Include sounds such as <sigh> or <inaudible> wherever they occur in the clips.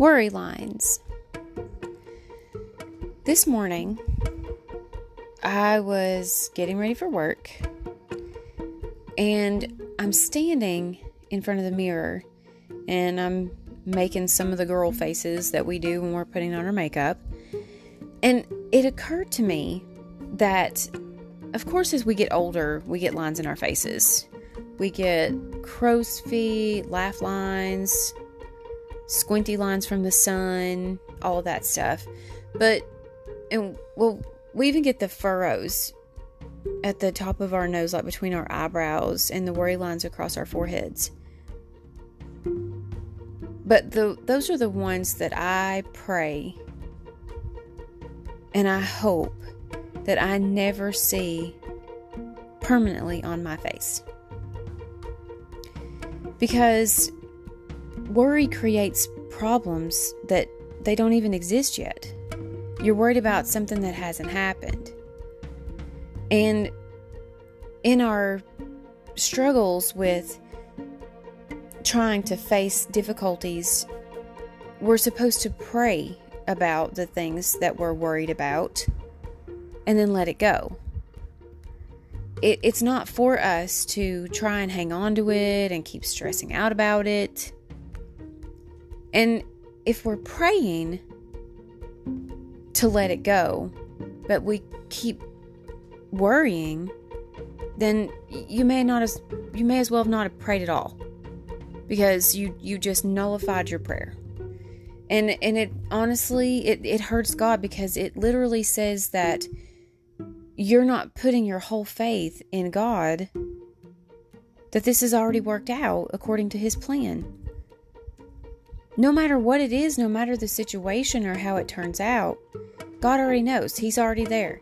Worry lines. This morning, I was getting ready for work and I'm standing in front of the mirror and I'm making some of the girl faces that we do when we're putting on our makeup. And it occurred to me that, of course, as we get older, we get lines in our faces. We get crow's feet, laugh lines, squinty lines from the sun, all that stuff. But, and well, we even get the furrows at the top of our nose, like between our eyebrows, and the worry lines across our foreheads. But the, those are the ones that I pray and I hope that I never see permanently on my face. Because worry creates problems that they don't even exist yet. You're worried about something that hasn't happened. And in our struggles with trying to face difficulties, we're supposed to pray about the things that we're worried about and then let it go. It, it's not for us to try and hang on to it and keep stressing out about it. And if we're praying to let it go, but we keep worrying, then you may not as you may as well have not have prayed at all because you you just nullified your prayer. And and it honestly it, it hurts god because it literally says that you're not putting your whole faith in god that this is already worked out according to his plan no matter what it is no matter the situation or how it turns out god already knows he's already there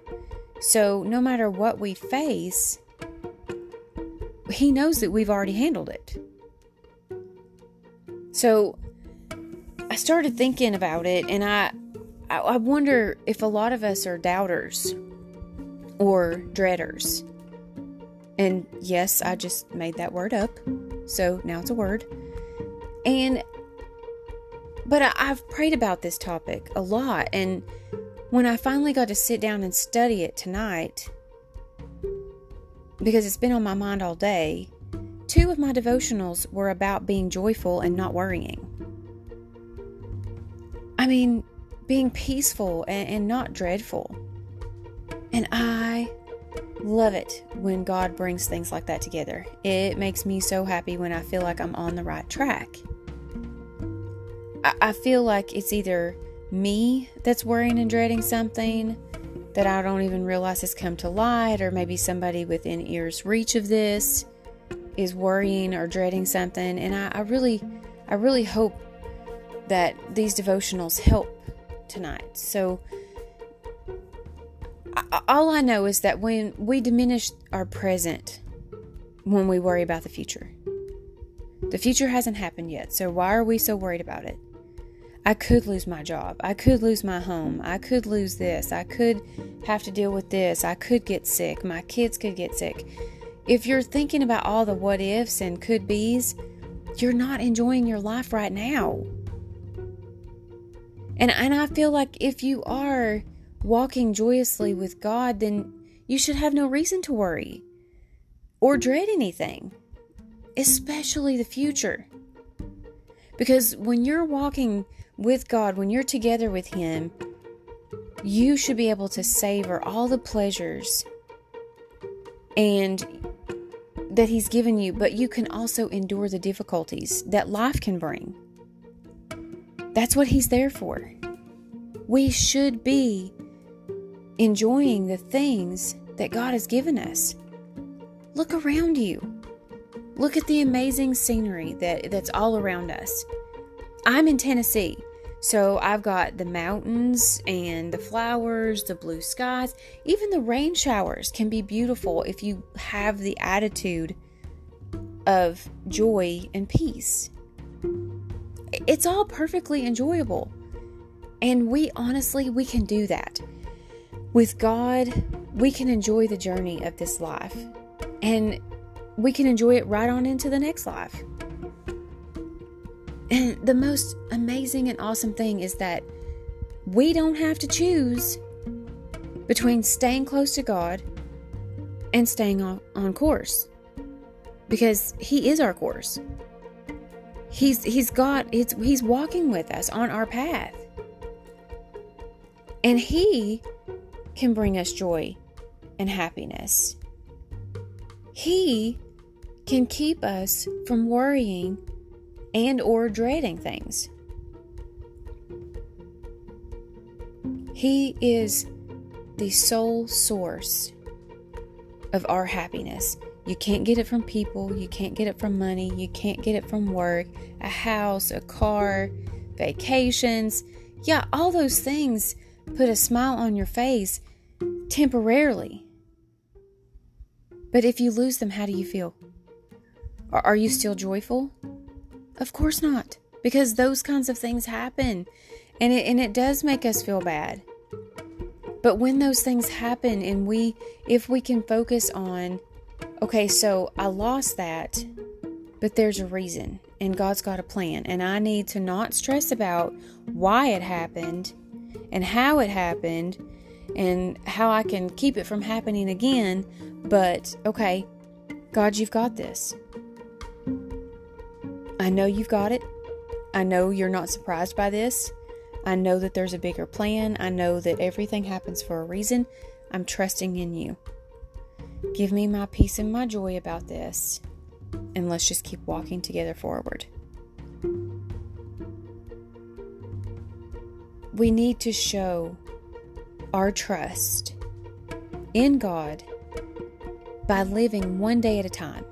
so no matter what we face he knows that we've already handled it so I started thinking about it, and I, I wonder if a lot of us are doubters or dreaders. And yes, I just made that word up, so now it's a word. And but I, I've prayed about this topic a lot, and when I finally got to sit down and study it tonight, because it's been on my mind all day, Two of my devotionals were about being joyful and not worrying. I mean, being peaceful and, and not dreadful. And I love it when God brings things like that together. It makes me so happy when I feel like I'm on the right track. I, feel like it's either me that's worrying and dreading something that I don't even realize has come to light, or maybe somebody within ear's reach of this is worrying or dreading something. And I, I really, I really hope that these devotionals help tonight. So, I, all I know is that when we diminish our present, when we worry about the future, the future hasn't happened yet. So, why are we so worried about it? I could lose my job. I could lose my home. I could lose this. I could have to deal with this. I could get sick. My kids could get sick. If you're thinking about all the what ifs and could be's, you're not enjoying your life right now. And, and I feel like if you are walking joyously with God, then you should have no reason to worry or dread anything, especially the future. Because when you're walking with God, when you're together with Him, you should be able to savor all the pleasures and that He's given you, but you can also endure the difficulties that life can bring. That's what He's there for. We should be enjoying the things that God has given us. Look around you. Look at the amazing scenery that, that's all around us. I'm in Tennessee, so I've got the mountains and the flowers, the blue skies, even the rain showers can be beautiful if you have the attitude of joy and peace. It's all perfectly enjoyable. And we honestly, we can do that. With God, we can enjoy the journey of this life and we can enjoy it right on into the next life. And the most amazing and awesome thing is that we don't have to choose between staying close to God and staying on, on course because he is our course. He's he's got it's he's walking with us on our path. And he can bring us joy and happiness. He can keep us from worrying and or dreading things. He is the sole source of our happiness. You can't get it from people, you can't get it from money, you can't get it from work, a house, a car, vacations. Yeah, all those things put a smile on your face temporarily. But if you lose them, how do you feel? Are you still joyful? Of course not, because those kinds of things happen and it, and it does make us feel bad. But when those things happen and we if we can focus on okay, so I lost that, but there's a reason and God's got a plan and I need to not stress about why it happened and how it happened and how I can keep it from happening again, but okay, God, you've got this. I know you've got it. I know you're not surprised by this. I know that there's a bigger plan. I know that everything happens for a reason. I'm trusting in you. Give me my peace and my joy about this, and let's just keep walking together forward. We need to show our trust in God by living one day at a time.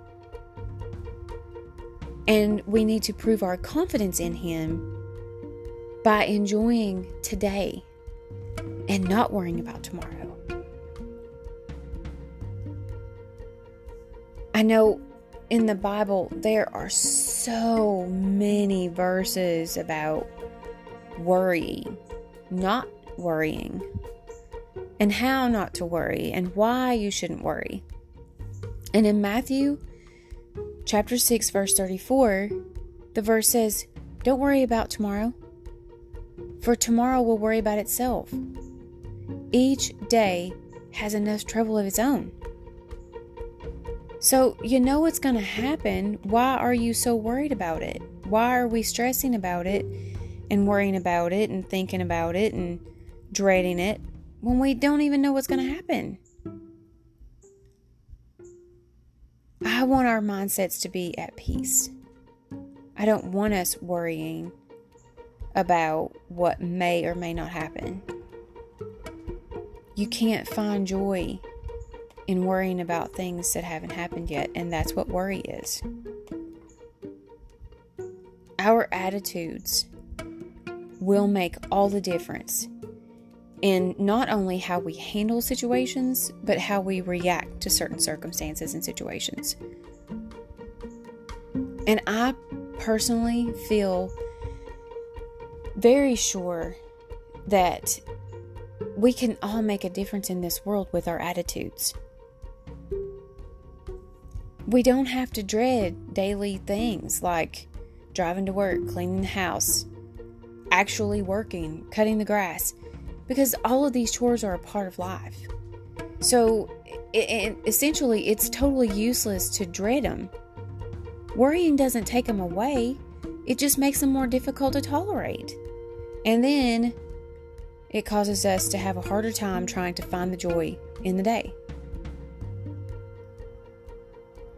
And we need to prove our confidence in Him by enjoying today and not worrying about tomorrow. I know in the Bible there are so many verses about worrying, not worrying, and how not to worry, and why you shouldn't worry. And in Matthew chapter 6, verse 34, the verse says, Don't worry about tomorrow for tomorrow will worry about itself. Each day has enough trouble of its own. So, you know what's going to happen. Why are you so worried about it? Why are we stressing about it and worrying about it and thinking about it and dreading it when we don't even know what's going to happen? I want our mindsets to be at peace. I don't want us worrying about what may or may not happen. You can't find joy in worrying about things that haven't happened yet, and that's what worry is. Our attitudes will make all the difference in not only how we handle situations, but how we react to certain circumstances and situations. And I personally feel very sure that we can all make a difference in this world with our attitudes. We don't have to dread daily things like driving to work, cleaning the house, actually working, cutting the grass, because all of these chores are a part of life. So, it, essentially, it's totally useless to dread them. Worrying doesn't take them away, it just makes them more difficult to tolerate. And then it causes us to have a harder time trying to find the joy in the day.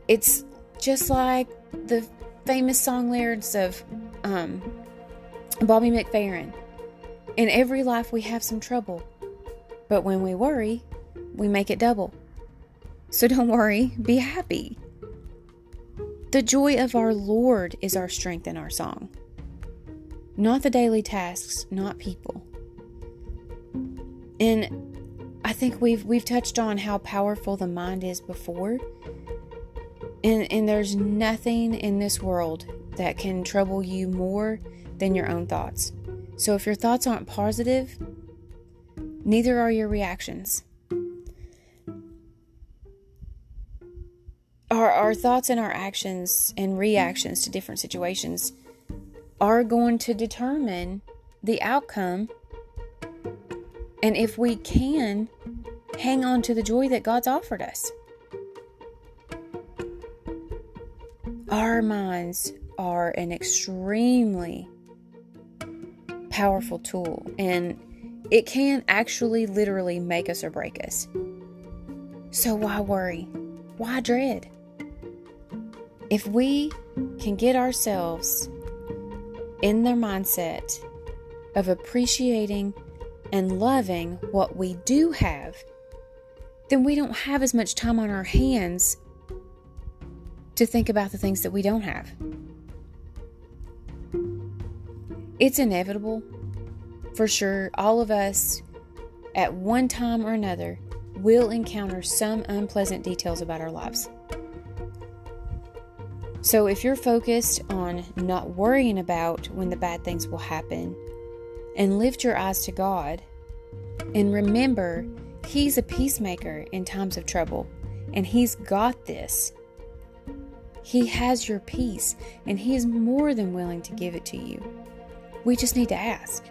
It's just like the famous song lyrics of um, Bobby McFerrin. In every life, we have some trouble, but when we worry, we make it double. So <laughs> don't worry, be happy. The joy of our Lord is our strength and our song not the daily tasks, not people. And I think we've we've touched on how powerful the mind is before. And and there's nothing in this world that can trouble you more than your own thoughts. So if your thoughts aren't positive, neither are your reactions. Our, our thoughts and our actions and reactions to different situations are going to determine the outcome. And if we can, hang on to the joy that God's offered us. Our minds are an extremely powerful tool, and it can actually literally make us or break us. So, why worry? Why dread? If we can get ourselves in their mindset of appreciating and loving what we do have, then we don't have as much time on our hands to think about the things that we don't have. It's inevitable, for sure, all of us at one time or another will encounter some unpleasant details about our lives. So, if you're focused on not worrying about when the bad things will happen and lift your eyes to God and remember He's a peacemaker in times of trouble and He's got this. He has your peace and He is more than willing to give it to you. We just need to ask.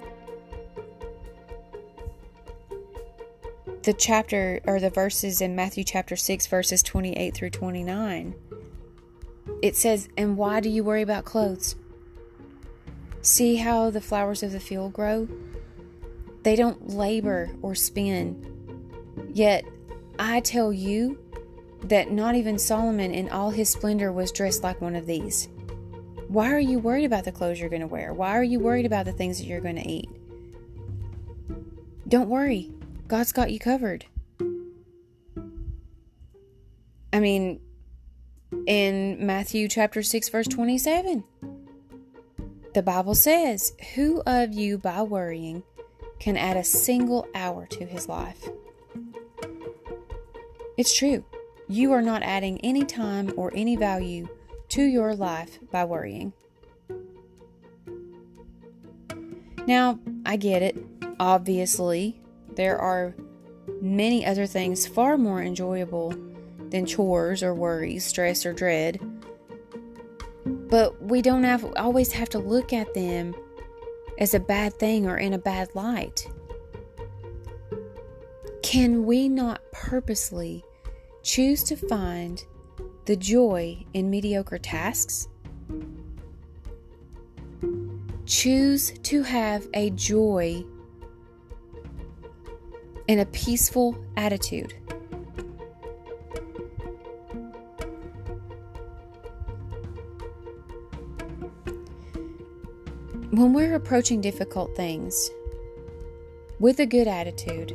The chapter or the verses in Matthew chapter 6, verses 28 through 29 it says, And why do you worry about clothes? See how the flowers of the field grow? They don't labor or spin. Yet I tell you that not even Solomon in all his splendor was dressed like one of these. Why are you worried about the clothes you're going to wear? Why are you worried about the things that you're going to eat? Don't worry. God's got you covered. I mean, in Matthew chapter 6 verse 27. The Bible says, "Who of you by worrying can add a single hour to his life?" It's true. You are not adding any time or any value to your life by worrying. Now, I get it. Obviously, there are many other things far more enjoyable than chores or worries, stress or dread. But we don't have, always have to look at them as a bad thing or in a bad light. Can we not purposely choose to find the joy in mediocre tasks? Choose to have a joy in a peaceful attitude. When we're approaching difficult things with a good attitude,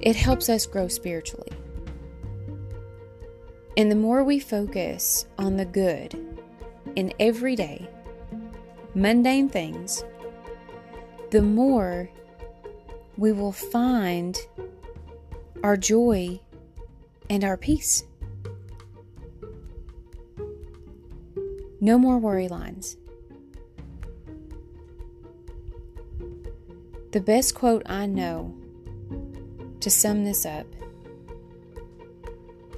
it helps us grow spiritually. And the more we focus on the good in everyday, mundane things, the more we will find our joy and our peace. No more worry lines. The best quote I know to sum this up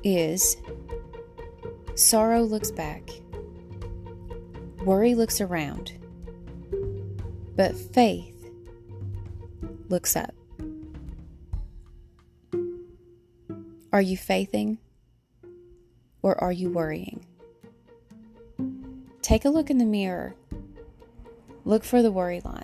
is Sorrow looks back, worry looks around, but faith looks up. Are you faithing or are you worrying? Take a look in the mirror. Look for the worry lines.